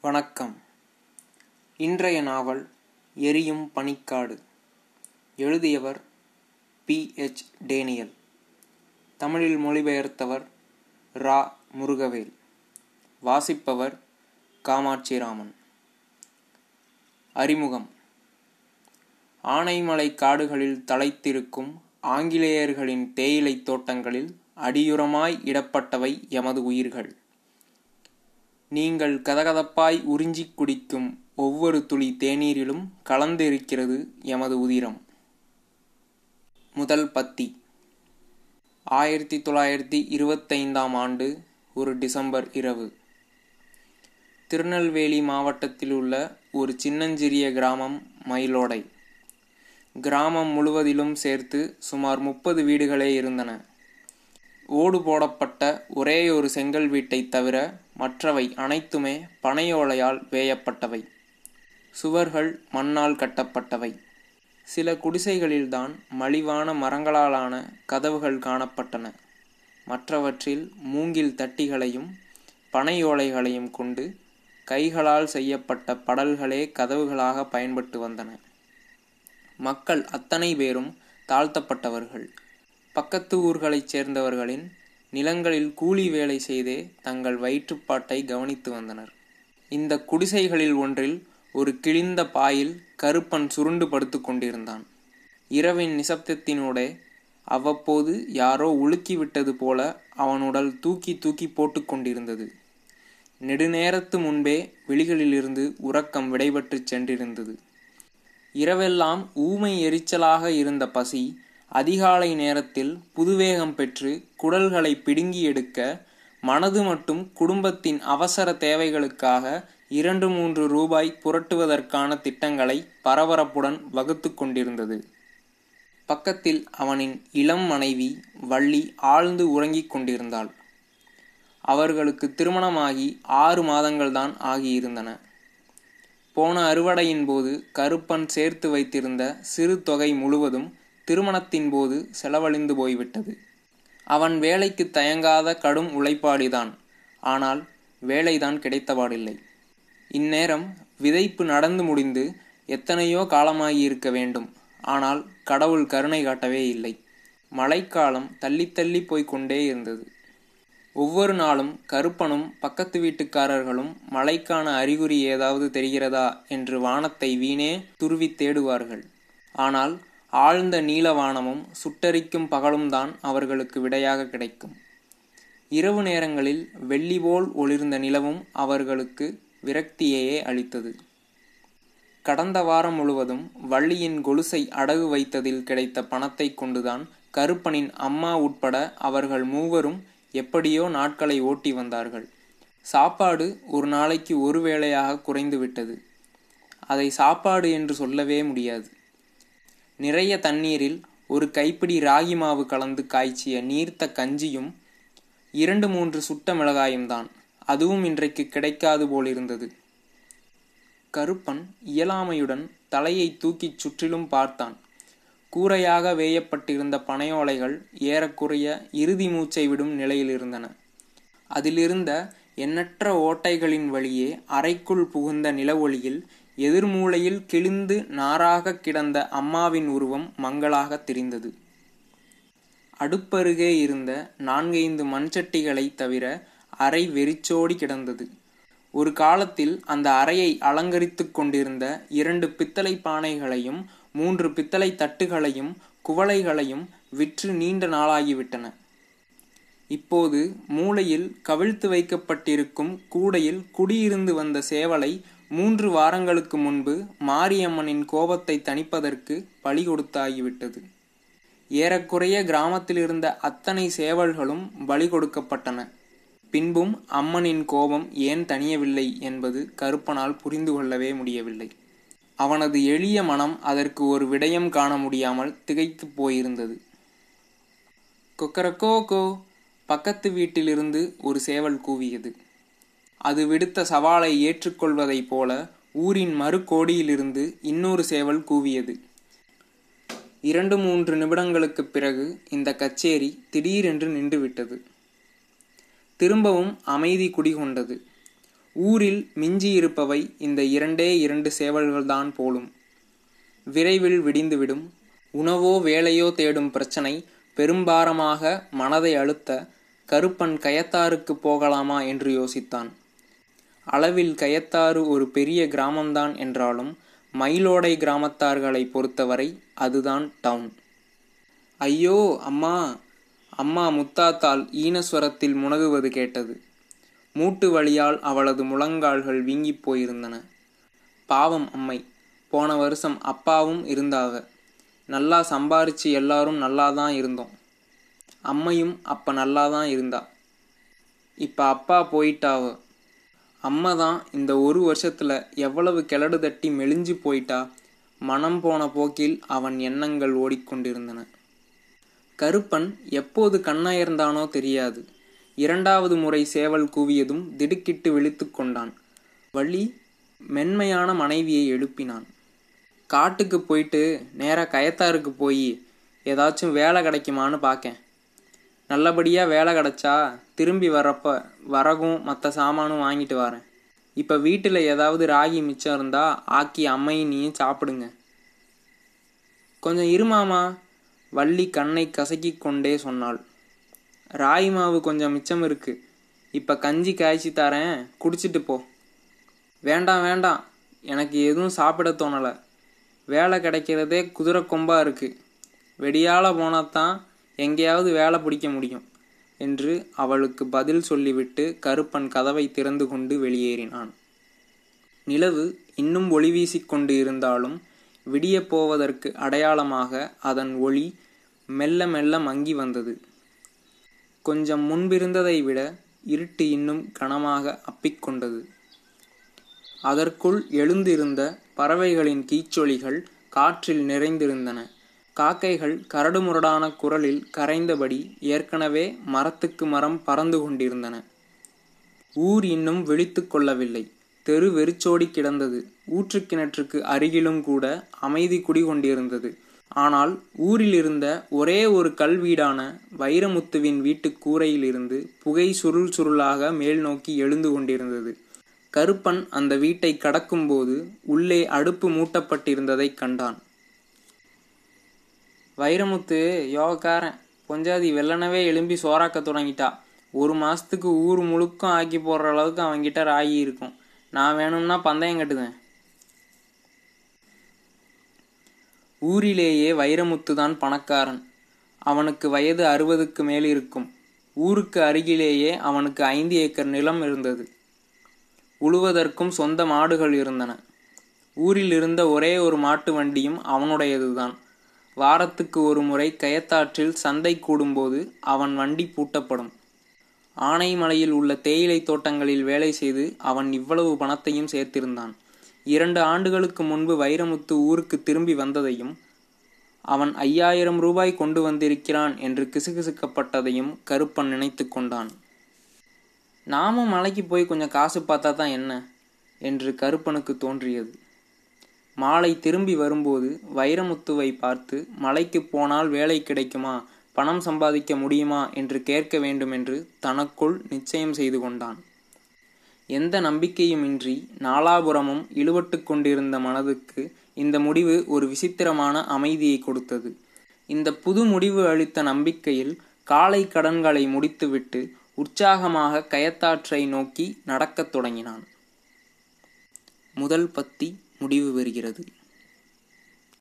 வணக்கம். இன்றைய நாவல் எரியும் பனிக்காடு. எழுதியவர் பி. எச். டேனியல். தமிழில் மொழிபெயர்த்தவர் ரா. முருகவேல். வாசிப்பவர் காமாட்சிராமன். அறிமுகம். ஆனைமலை காடுகளில் தலைத்திருக்கும் ஆங்கிலேயர்களின் தேயிலைத் தோட்டங்களில் அடியுரமாய் இடப்பட்டவை எமது உயிர்கள். நீங்கள் கதகதப்பாய் உறிஞ்சிக் குடிக்கும் ஒவ்வொரு துளி தேநீரிலும் கலந்திருக்கிறது எமது உதிரம். முதல் பத்தி. ஆயிரத்தி தொள்ளாயிரத்தி இருபத்தைந்தாம் ஆண்டு ஒரு டிசம்பர் இரவு. திருநெல்வேலி மாவட்டத்தில் உள்ள ஒரு சின்னஞ்சிறிய கிராமம் மயிலோடை. கிராமம் முழுவதிலும் சேர்த்து சுமார் முப்பது வீடுகளே இருந்தன. ஓடு போடப்பட்ட ஒரேயொரு செங்கல் வீட்டைத் தவிர மற்றவை அனைத்துமே பனையோலையால் வேயப்பட்டவை. சுவர்கள் மண்ணால் கட்டப்பட்டவை. சில குடிசைகளில்தான் மலிவான மரங்களாலான கதவுகள் காணப்பட்டன. மற்றவற்றில் மூங்கில் தட்டிகளையும் பனையோலைகளையும் கொண்டு கைகளால் செய்யப்பட்ட படல்களே கதவுகளாக பயன்பட்டு வந்தன. மக்கள் அத்தனை பேரும் தாழ்த்தப்பட்டவர்கள். பக்கத்து ஊர்களைச் சேர்ந்தவர்களின் நிலங்களில் கூலி வேலை செய்தே தங்கள் வயிற்றுப்பாட்டை கவனித்து வந்தனர். இந்த குடிசைகளில் ஒன்றில் ஒரு கிழிந்த பாயில் கருப்பன் சுருண்டு படுத்து கொண்டிருந்தான். இரவின் நிசப்தத்தினூடே அவ்வப்போது யாரோ உலுக்கிவிட்டது போல அவன் உடல் தூக்கி தூக்கி போட்டு கொண்டிருந்தது. நெடுநேரத்து முன்பே விழிகளிலிருந்து உறக்கம் விடைபெற்றுச் சென்றிருந்தது. இரவெல்லாம் ஊமை எரிச்சலாக இருந்த பசி அதிகாலை நேரத்தில் புதுவேகம் பெற்று குடல்களை பிடுங்கி எடுக்க மனது மட்டும் குடும்பத்தின் அவசர தேவைகளுக்காக இரண்டு மூன்று ரூபாய் புரட்டுவதற்கான திட்டங்களை பரபரப்புடன் வகுத்து கொண்டிருந்தது. பக்கத்தில் அவனின் இளம் மனைவி வள்ளி ஆழ்ந்து உறங்கிக் கொண்டிருந்தாள். அவர்களுக்கு திருமணமாகி ஆறு மாதங்கள்தான் ஆகியிருந்தன. போன அறுவடையின் போது கருப்பன் சேர்த்து வைத்திருந்த சிறு தொகை முழுவதும் திருமணத்தின் போது செலவழிந்து போய்விட்டது. அவன் வேலைக்கு தயங்காத கடும் உழைப்பாடிதான் ஆனால் வேலைதான் கிடைத்தபாடில்லை. இந்நேரம் விதைப்பு நடந்து முடிந்து எத்தனையோ காலமாகி இருக்க வேண்டும். ஆனால் கடவுள் கருணை காட்டவே இல்லை. மழைக்காலம் தள்ளி தள்ளி போய்க் கொண்டே இருந்தது. ஒவ்வொரு நாளும் கருப்பனும் பக்கத்து வீட்டுக்காரர்களும் மழைக்கான அறிகுறி ஏதாவது தெரிகிறதா என்று வானத்தை வீணே துருவி தேடுவார்கள். ஆனால் ஆழ்ந்த நீலவானமும் சுட்டரிக்கும் பகலும் தான் அவர்களுக்கு விடையாக கிடைக்கும். இரவு நேரங்களில் வெள்ளி போல் ஒளிர்ந்த நிலவும் அவர்களுக்கு விரக்தியையே அளித்தது. கடந்த வாரம் முழுவதும் வள்ளியின் கொலுசை அடகு வைத்ததில் கிடைத்த பணத்தை கொண்டுதான் கருப்பனின் அம்மா உட்பட அவர்கள் மூவரும் எப்படியோ நாட்களை ஓட்டி வந்தார்கள். சாப்பாடு ஒரு நாளைக்கு ஒரு வேளையாக குறைந்து விட்டது அதை சாப்பாடு என்று சொல்லவே முடியாது. நிறைய தண்ணீரில் ஒரு கைப்பிடி ராகி மாவு கலந்து காய்ச்சிய நீர்த்த கஞ்சியும் இரண்டு மூன்று சுட்ட மிளகாயும் தான் அதுவும் இன்றைக்கு கிடைக்காது போலிருந்தது. கருப்பன் இயலாமையுடன் தலையை தூக்கிச் சுற்றிலும் பார்த்தான். கூரையாக வேயப்பட்டிருந்த பனையோலைகள் ஏறக்குறைய இறுதி மூச்சை விடும் நிலையில் இருந்தன அதிலிருந்த எண்ணற்ற ஓட்டைகளின் வழியே அறைக்குள் புகுந்த நில ஒளியில் எதிர்மூலையில் கிழிந்து நாராக கிடந்த அம்மாவின் உருவம் மங்களாக தெரிந்தது. அடுப்பருகே இருந்த நான்கைந்து மண்சட்டிகளை தவிர அறை வெறிச்சோடி கிடந்தது. ஒரு காலத்தில் அந்த அறையை அலங்கரித்துக் கொண்டிருந்த இரண்டு பித்தளை பானைகளையும் மூன்று பித்தளை தட்டுகளையும் குவளைகளையும் விற்று நீண்ட நாளாகிவிட்டன. இப்போது மூளையில் கவிழ்த்து வைக்கப்பட்டிருக்கும் கூடையில் குடியிருந்து வந்த சேவலை மூன்று வாரங்களுக்கு முன்பு மாரியம்மனின் கோபத்தை தணிப்பதற்கு பலி கொடுத்தாகிவிட்டது. ஏறக்குறைய கிராமத்தில் இருந்த அத்தனை சேவல்களும் பலி கொடுக்கப்பட்டன. பின்பும் அம்மனின் கோபம் ஏன் தணியவில்லை என்பது கருப்பனால் புரிந்து கொள்ளவே முடியவில்லை. அவனது எளிய மனம் அதற்கு ஒரு விடயம் காண முடியாமல் திகைத்து போயிருந்தது. கொக்கரக்கோ கோ பக்கத்து வீட்டிலிருந்து ஒரு சேவல் கூவியது. அது விடுத்த சவாலை ஏற்றுக்கொள்வதைப் போல ஊரின் மறுகோடியிலிருந்து இன்னொரு சேவல் கூவியது. இரண்டு மூன்று நிமிடங்களுக்குப் பிறகு இந்த கச்சேரி திடீரென்று நின்றுவிட்டது. திரும்பவும் அமைதி குடிகொண்டது. ஊரில் மிஞ்சியிருப்பவை இந்த இரண்டே இரண்டு சேவல்கள்தான் போலும். விரைவில் விடிந்துவிடும். உணவோ வேலையோ தேடும் பிரச்சனை பெரும்பாரமாக மனதை அழுத்த கருப்பன் கயத்தாருக்கு போகலாமா என்று யோசித்தான். அளவில் கயத்தாறு ஒரு பெரிய கிராமம்தான் என்றாலும் மயிலோடை கிராமத்தார்களை பொறுத்தவரை அதுதான் டவுன் ஐயோ அம்மா அம்மா முத்தாத்தால் ஈனஸ்வரத்தில் முனகுவது கேட்டது. மூட்டு வழியால் அவளது முழங்கால்கள் வீங்கிப் போயிருந்தன. பாவம் அம்மை போன வருஷம் அப்பாவும் இருந்தாவ நல்லா சம்பாரிச்சு எல்லாரும் நல்லா தான் இருந்தோம். அம்மையும் அப்ப நல்லா தான் இருந்தா. இப்ப அப்பா போயிட்டாவ? அம்மா தான் இந்த ஒரு வருஷத்தில் எவ்வளவு கிளடு தட்டி மெலிஞ்சு போயிட்டா மனம் போன போக்கில் அவன் எண்ணங்கள் ஓடிக்கொண்டிருந்தன. கருப்பன் எப்போது கண்ணயர்ந்தானோ தெரியாது. இரண்டாவது முறை சேவல் கூவியதும் திடுக்கிட்டு விழித்து கொண்டான். வள்ளி மென்மையான மனைவியை எழுப்பினான். காட்டுக்கு போயிட்டு நேராக கயத்தாருக்கு போய் ஏதாச்சும் வேலை கிடைக்குமான்னு பார்க்கேன் நல்லபடியாக வேலை கிடைச்சா திரும்பி வரப்ப வரகும் மற்ற சாமானும் வாங்கிட்டு வரேன். இப்போ வீட்டில் ஏதாவது ராகி மிச்சம் இருந்தால் ஆக்கி அம்மையும் நீயும் சாப்பிடுங்க. கொஞ்சம் இருமாமா வள்ளி கண்ணை கசக்கி கொண்டே சொன்னாள். ராகி மாவு கொஞ்சம் மிச்சம் இருக்கு. இப்போ கஞ்சி காய்ச்சி தரேன் குடிச்சிட்டு போ. வேண்டாம் வேண்டாம். எனக்கு எதுவும் சாப்பிட தோணலை. வேலை கிடைக்கிறதே குதிரை கொம்பாக இருக்குது வெடியால் போனால் தான் எங்கேயாவது வேலை பிடிக்க முடியும் என்று அவளுக்கு பதில் சொல்லிவிட்டு கருப்பன் கதவை திறந்து கொண்டு வெளியேறினான். நிலவு இன்னும் ஒளி வீசிக்கொண்டு இருந்தாலும் விடியப் போவதற்கு அடையாளமாக அதன் ஒளி மெல்ல மெல்ல மங்கி வந்தது. கொஞ்சம் முன்பிருந்ததை விட இருட்டு இன்னும் கனமாக அப்பிக்கொண்டது அதற்குள் எழுந்திருந்த பறவைகளின் கீச்சொலிகள் காற்றில் நிறைந்திருந்தன. காக்கைகள் கரடுமுரடான குரலில் கரைந்தபடி ஏற்கனவே மரத்துக்கு மரம் பறந்து கொண்டிருந்தன. ஊர் இன்னும் விழித்து கொள்ளவில்லை. தெரு வெறிச்சோடி கிடந்தது. ஊற்றுக்கிணற்றுக்கு அருகிலும் கூட அமைதி குடிகொண்டிருந்தது ஆனால் ஊரில் இருந்த ஒரே ஒரு கல் வீடான வைரமுத்துவின் வீட்டு கூரையிலிருந்து புகை சுருள் சுருளாக மேல் நோக்கி எழுந்து கொண்டிருந்தது. கருப்பன் அந்த வீட்டை கடக்கும்போது உள்ளே அடுப்பு மூட்டப்பட்டிருந்ததைக் கண்டான். வைரமுத்து யோகக்காரன் பொஞ்சாதி வெள்ளனவே எழும்பி சோறாக்க தொடங்கிட்டா. ஒரு மாதத்துக்கு ஊர் முழுக்கும் ஆக்கி போடுற அளவுக்கு அவன்கிட்ட ராகி இருக்கும். நான் வேணும்னா பந்தயம் கட்டுதேன் ஊரிலேயே வைரமுத்து தான் பணக்காரன். அவனுக்கு வயது அறுபதுக்கு மேல் இருக்கும். ஊருக்கு அருகிலேயே அவனுக்கு ஐந்து ஏக்கர் நிலம் இருந்தது. உழுவதற்கும் சொந்த மாடுகள் இருந்தன. ஊரில் இருந்த ஒரே ஒரு மாட்டு வண்டியும் அவனுடையதுதான். வாரத்துக்கு ஒரு முறை கயத்தாற்றில் சந்தை கூடும்போது அவன் வண்டி பூட்டப்படும். ஆனைமலையில் உள்ள தேயிலை தோட்டங்களில் வேலை செய்து அவன் இவ்வளவு பணத்தையும் சேர்த்திருந்தான். இரண்டு ஆண்டுகளுக்கு முன்பு வைரமுத்து ஊருக்கு திரும்பி வந்ததையும் அவன் ஐயாயிரம் ரூபாய் கொண்டு வந்திருக்கிறான் என்று கிசுகிசுக்கப்பட்டதையும் கருப்பன் நினைத்து கொண்டான். நாமும் மலைக்கு போய் கொஞ்சம் காசு பார்த்தா தான் என்ன? என்று கருப்பனுக்கு தோன்றியது. மாலை திரும்பி வரும்போது வைரமுத்துவை பார்த்து மலைக்கு போனால் வேலை கிடைக்குமா? பணம் சம்பாதிக்க முடியுமா என்று கேட்க வேண்டுமென்று தனக்குள் நிச்சயம் செய்து கொண்டான். எந்த நம்பிக்கையுமின்றி நாலாபுரமும் இழுபட்டு கொண்டிருந்த மனதுக்கு இந்த முடிவு ஒரு விசித்திரமான அமைதியை கொடுத்தது. இந்த புது முடிவு அளித்த நம்பிக்கையில் காலை கடன்களை முடித்துவிட்டு உற்சாகமாக கயத்தாற்றை நோக்கி நடக்கத் தொடங்கினான். முதல் பத்தி முடிவு பெறுகிறது.